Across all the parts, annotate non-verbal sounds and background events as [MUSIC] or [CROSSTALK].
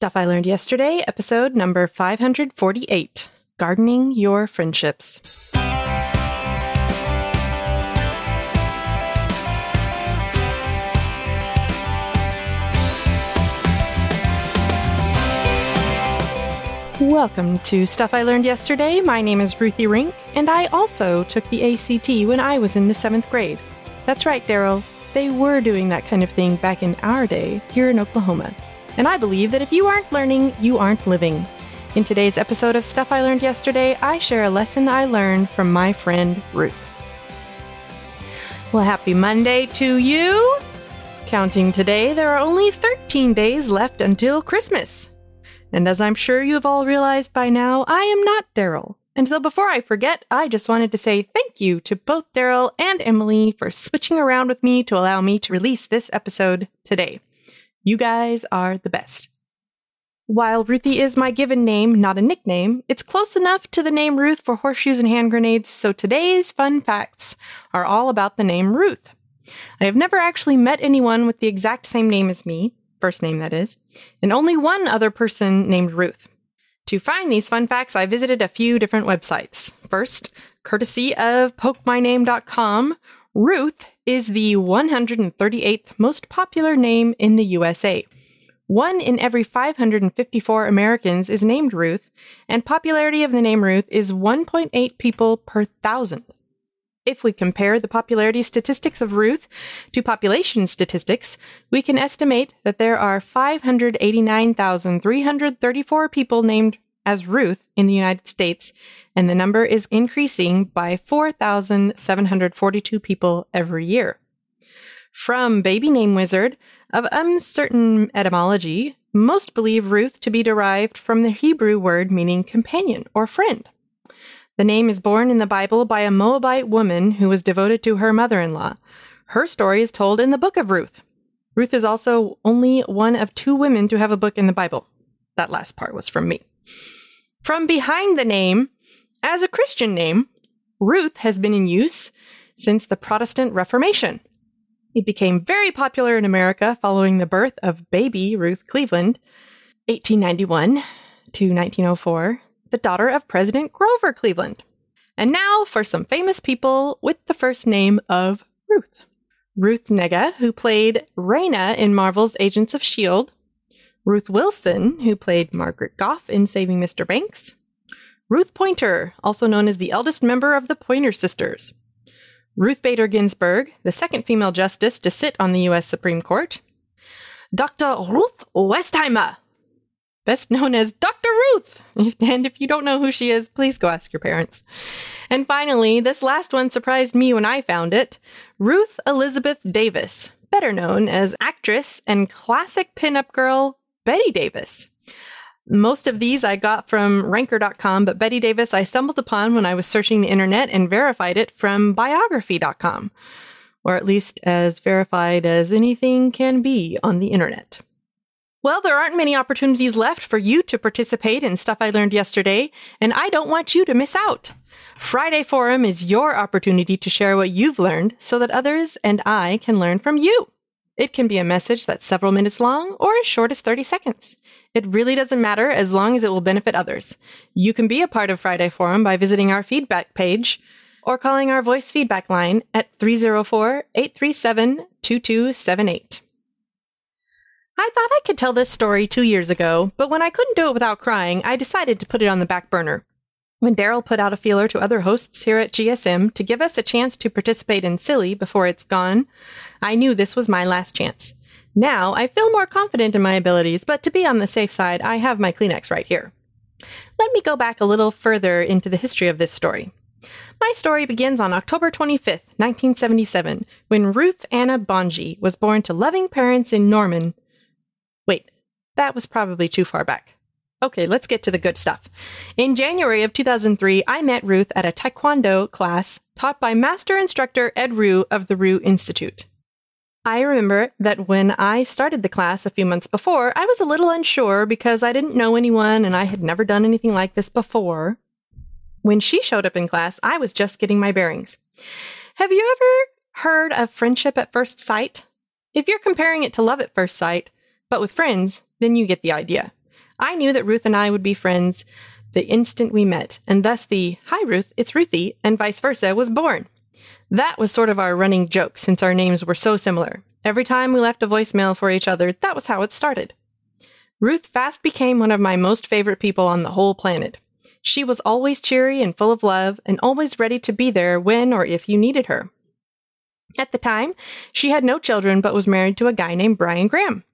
Stuff I Learned Yesterday, episode number 548 Gardening Your Friendships. Welcome to Stuff I Learned Yesterday. My name is Ruthie Rink, and I also took the ACT when I was in the seventh grade. That's right, Daryl. They were doing that kind of thing back in our day here in Oklahoma. And I believe that if you aren't learning, you aren't living. In today's episode of Stuff I Learned Yesterday, I share a lesson I learned from my friend Ruth. Well, happy Monday to you! Counting today, there are only 13 days left until Christmas. And as I'm sure you've all realized by now, I am not Daryl. And so before I forget, I just wanted to say thank you to both Daryl and Emily for switching around with me to allow me to release this episode today. You guys are the best. While Ruthie is my given name, not a nickname, it's close enough to the name Ruth for horseshoes and hand grenades, so today's fun facts are all about the name Ruth. I have never actually met anyone with the exact same name as me, first name that is, and only one other person named Ruth. To find these fun facts, I visited a few different websites. First, courtesy of pokemyname.com, Ruth is the 138th most popular name in the USA. One in every 554 Americans is named Ruth, and popularity of the name Ruth is 1.8 people per thousand. If we compare the popularity statistics of Ruth to population statistics, we can estimate that there are 589,334 people named as Ruth in the United States, and the number is increasing by 4,742 people every year. From Baby Name Wizard, of uncertain etymology, most believe Ruth to be derived from the Hebrew word meaning companion or friend. The name is borne in the Bible by a Moabite woman who was devoted to her mother in law. Her story is told in the book of Ruth. Ruth is also only one of two women to have a book in the Bible. That last part was from me. From behind the name, as a Christian name, Ruth has been in use since the Protestant Reformation. It became very popular in America following the birth of baby Ruth Cleveland, 1891 to 1904, the daughter of President Grover Cleveland. And now for some famous people with the first name of Ruth. Ruth Negga, who played Raina in Marvel's Agents of S.H.I.E.L.D., Ruth Wilson, who played Margaret Goff in Saving Mr. Banks, Ruth Pointer, also known as the eldest member of the Pointer Sisters, Ruth Bader Ginsburg, the second female justice to sit on the U.S. Supreme Court, Dr. Ruth Westheimer, best known as Dr. Ruth. [LAUGHS] And if you don't know who she is, please go ask your parents. And finally, this last one surprised me when I found it Ruth Elizabeth Davis, better known as actress and classic pinup girl Bette Davis. Most of these I got from ranker.com, but Bette Davis I stumbled upon when I was searching the internet and verified it from biography.com, or at least as verified as anything can be on the internet. Well, there aren't many opportunities left for you to participate in stuff I learned yesterday, and I don't want you to miss out. Friday Forum is your opportunity to share what you've learned so that others and I can learn from you. It can be a message that's several minutes long or as short as 30 seconds. It really doesn't matter as long as it will benefit others. You can be a part of Friday Forum by visiting our feedback page or calling our voice feedback line at 304 837 2278. I thought I could tell this story two years ago, but when I couldn't do it without crying, I decided to put it on the back burner. When Daryl put out a feeler to other hosts here at GSM to give us a chance to participate in SILY before it's gone, I knew this was my last chance. Now I feel more confident in my abilities, but to be on the safe side, I have my Kleenex right here. Let me go back a little further into the history of this story. My story begins on October 25th, 1977, when Ruth Anna Bonge was born to loving parents in Norman. Wait, that was probably too far back. Okay, let's get to the good stuff. In January of 2003, I met Ruth at a Taekwondo class taught by master instructor Ed Rugh of the Rugh Institute. I remember that when I started the class a few months before, I was a little unsure because I didn't know anyone and I had never done anything like this before. When she showed up in class, I was just getting my bearings. Have you ever heard of friendship at first sight? If you're comparing it to love at first sight, but with friends, then you get the idea. I knew that Ruth and I would be friends the instant we met, and thus the Hi Ruth, it's Ruthie, and vice versa was born. That was sort of our running joke since our names were so similar. Every time we left a voicemail for each other, that was how it started. Ruth fast became one of my most favorite people on the whole planet. She was always cheery and full of love, and always ready to be there when or if you needed her. At the time, she had no children but was married to a guy named Brian Graham.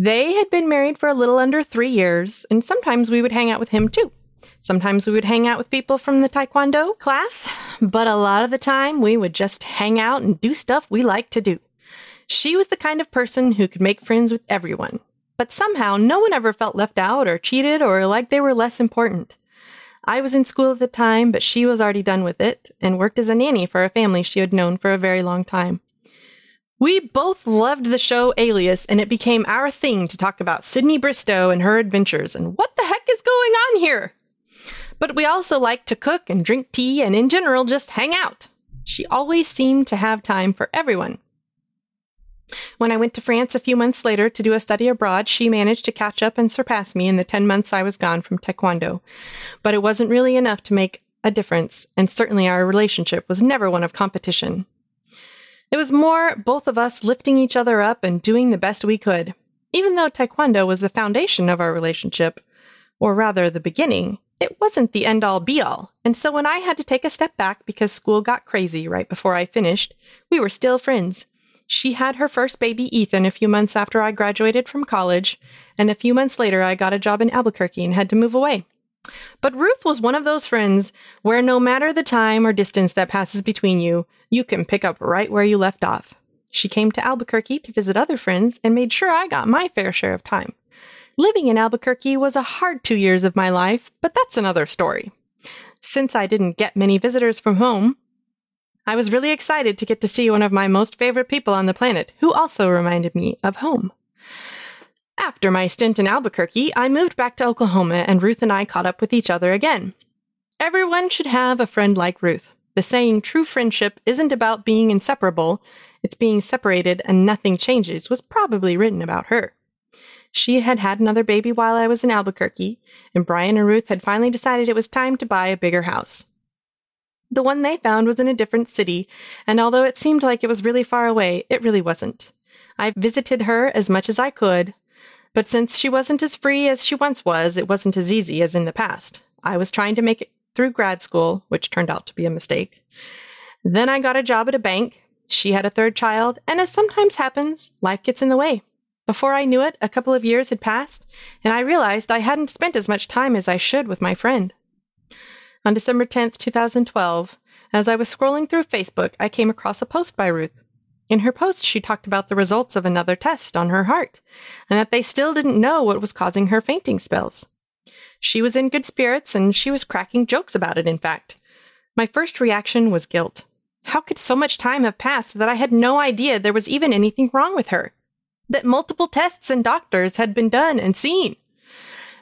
They had been married for a little under three years, and sometimes we would hang out with him too. Sometimes we would hang out with people from the Taekwondo class, but a lot of the time we would just hang out and do stuff we liked to do. She was the kind of person who could make friends with everyone, but somehow no one ever felt left out or cheated or like they were less important. I was in school at the time, but she was already done with it and worked as a nanny for a family she had known for a very long time. We both loved the show Alias, and it became our thing to talk about Sydney Bristow and her adventures and what the heck is going on here. But we also liked to cook and drink tea and in general just hang out. She always seemed to have time for everyone. When I went to France a few months later to do a study abroad, she managed to catch up and surpass me in the 10 months I was gone from Taekwondo. But it wasn't really enough to make a difference, and certainly our relationship was never one of competition. It was more both of us lifting each other up and doing the best we could. Even though Taekwondo was the foundation of our relationship, or rather the beginning, it wasn't the end all be all. And so when I had to take a step back because school got crazy right before I finished, we were still friends. She had her first baby, Ethan, a few months after I graduated from college, and a few months later I got a job in Albuquerque and had to move away. But Ruth was one of those friends where no matter the time or distance that passes between you, you can pick up right where you left off. She came to Albuquerque to visit other friends and made sure I got my fair share of time. Living in Albuquerque was a hard two years of my life, but that's another story. Since I didn't get many visitors from home, I was really excited to get to see one of my most favorite people on the planet, who also reminded me of home. After my stint in Albuquerque, I moved back to Oklahoma and Ruth and I caught up with each other again. Everyone should have a friend like Ruth. The saying, true friendship isn't about being inseparable, it's being separated and nothing changes, was probably written about her. She had had another baby while I was in Albuquerque, and Brian and Ruth had finally decided it was time to buy a bigger house. The one they found was in a different city, and although it seemed like it was really far away, it really wasn't. I visited her as much as I could, but since she wasn't as free as she once was, it wasn't as easy as in the past. I was trying to make it through grad school, which turned out to be a mistake. Then I got a job at a bank. She had a third child, and as sometimes happens, life gets in the way. Before I knew it, a couple of years had passed, and I realized I hadn't spent as much time as I should with my friend. On December 10th, 2012, as I was scrolling through Facebook, I came across a post by Ruth. In her post, she talked about the results of another test on her heart, and that they still didn't know what was causing her fainting spells. She was in good spirits, and she was cracking jokes about it, in fact. My first reaction was guilt. How could so much time have passed that I had no idea there was even anything wrong with her? That multiple tests and doctors had been done and seen?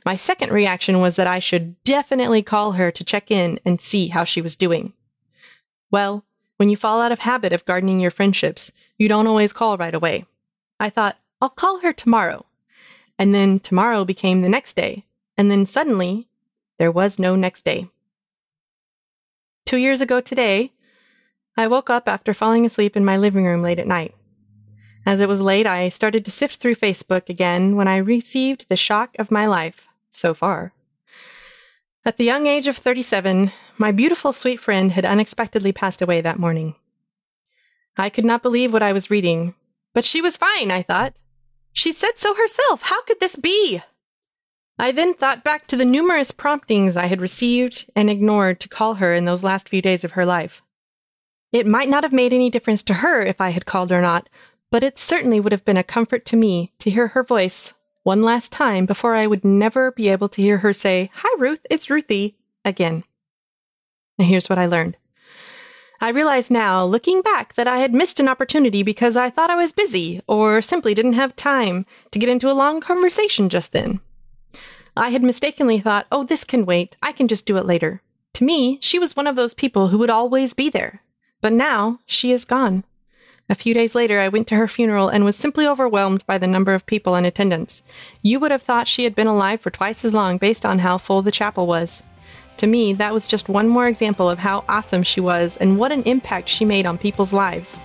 My second reaction was that I should definitely call her to check in and see how she was doing. Well, when you fall out of habit of gardening your friendships, you don't always call right away. I thought, I'll call her tomorrow. And then tomorrow became the next day. And then suddenly, there was no next day. Two years ago today, I woke up after falling asleep in my living room late at night. As it was late, I started to sift through Facebook again when I received the shock of my life so far. At the young age of 37, my beautiful sweet friend had unexpectedly passed away that morning. I could not believe what I was reading, but she was fine, I thought. She said so herself. How could this be? I then thought back to the numerous promptings I had received and ignored to call her in those last few days of her life. It might not have made any difference to her if I had called or not, but it certainly would have been a comfort to me to hear her voice one last time before I would never be able to hear her say, Hi, Ruth, it's Ruthie, again. And here's what I learned. I realize now, looking back, that I had missed an opportunity because I thought I was busy or simply didn't have time to get into a long conversation just then. I had mistakenly thought, oh, this can wait. I can just do it later. To me, she was one of those people who would always be there. But now she is gone. A few days later, I went to her funeral and was simply overwhelmed by the number of people in attendance. You would have thought she had been alive for twice as long based on how full the chapel was. To me, that was just one more example of how awesome she was and what an impact she made on people's lives.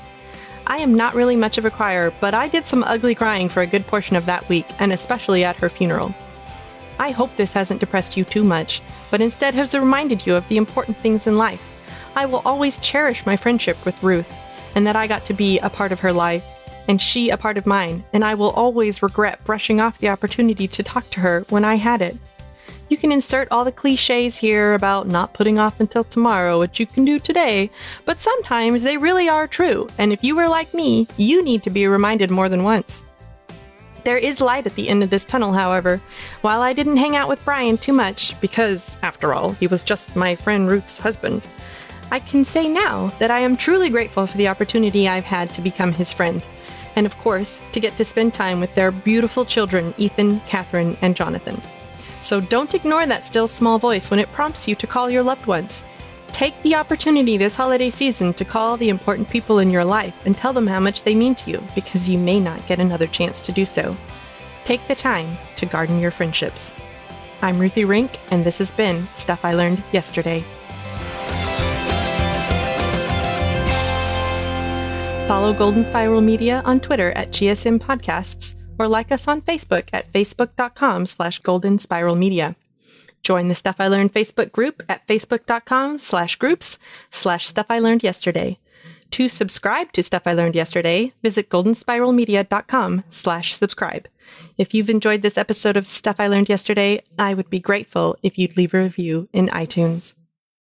I am not really much of a crier, but I did some ugly crying for a good portion of that week, and especially at her funeral. I hope this hasn't depressed you too much, but instead has reminded you of the important things in life. I will always cherish my friendship with Ruth, and that I got to be a part of her life, and she a part of mine, and I will always regret brushing off the opportunity to talk to her when I had it. You can insert all the cliches here about not putting off until tomorrow what you can do today, but sometimes they really are true, and if you are like me, you need to be reminded more than once. There is light at the end of this tunnel, however. While I didn't hang out with Brian too much, because, after all, he was just my friend Ruth's husband, I can say now that I am truly grateful for the opportunity I've had to become his friend. And of course, to get to spend time with their beautiful children, Ethan, Catherine, and Jonathan. So don't ignore that still small voice when it prompts you to call your loved ones. Take the opportunity this holiday season to call the important people in your life and tell them how much they mean to you because you may not get another chance to do so. Take the time to garden your friendships. I'm Ruthie Rink, and this has been Stuff I Learned Yesterday. Follow Golden Spiral Media on Twitter at GSM Podcasts or like us on Facebook at facebook.com slash golden spiral media. Join the Stuff I Learned Facebook group at facebook.com slash groups slash stuff I learned yesterday. To subscribe to Stuff I Learned Yesterday, visit goldenspiralmedia.com slash subscribe. If you've enjoyed this episode of Stuff I Learned Yesterday, I would be grateful if you'd leave a review in iTunes.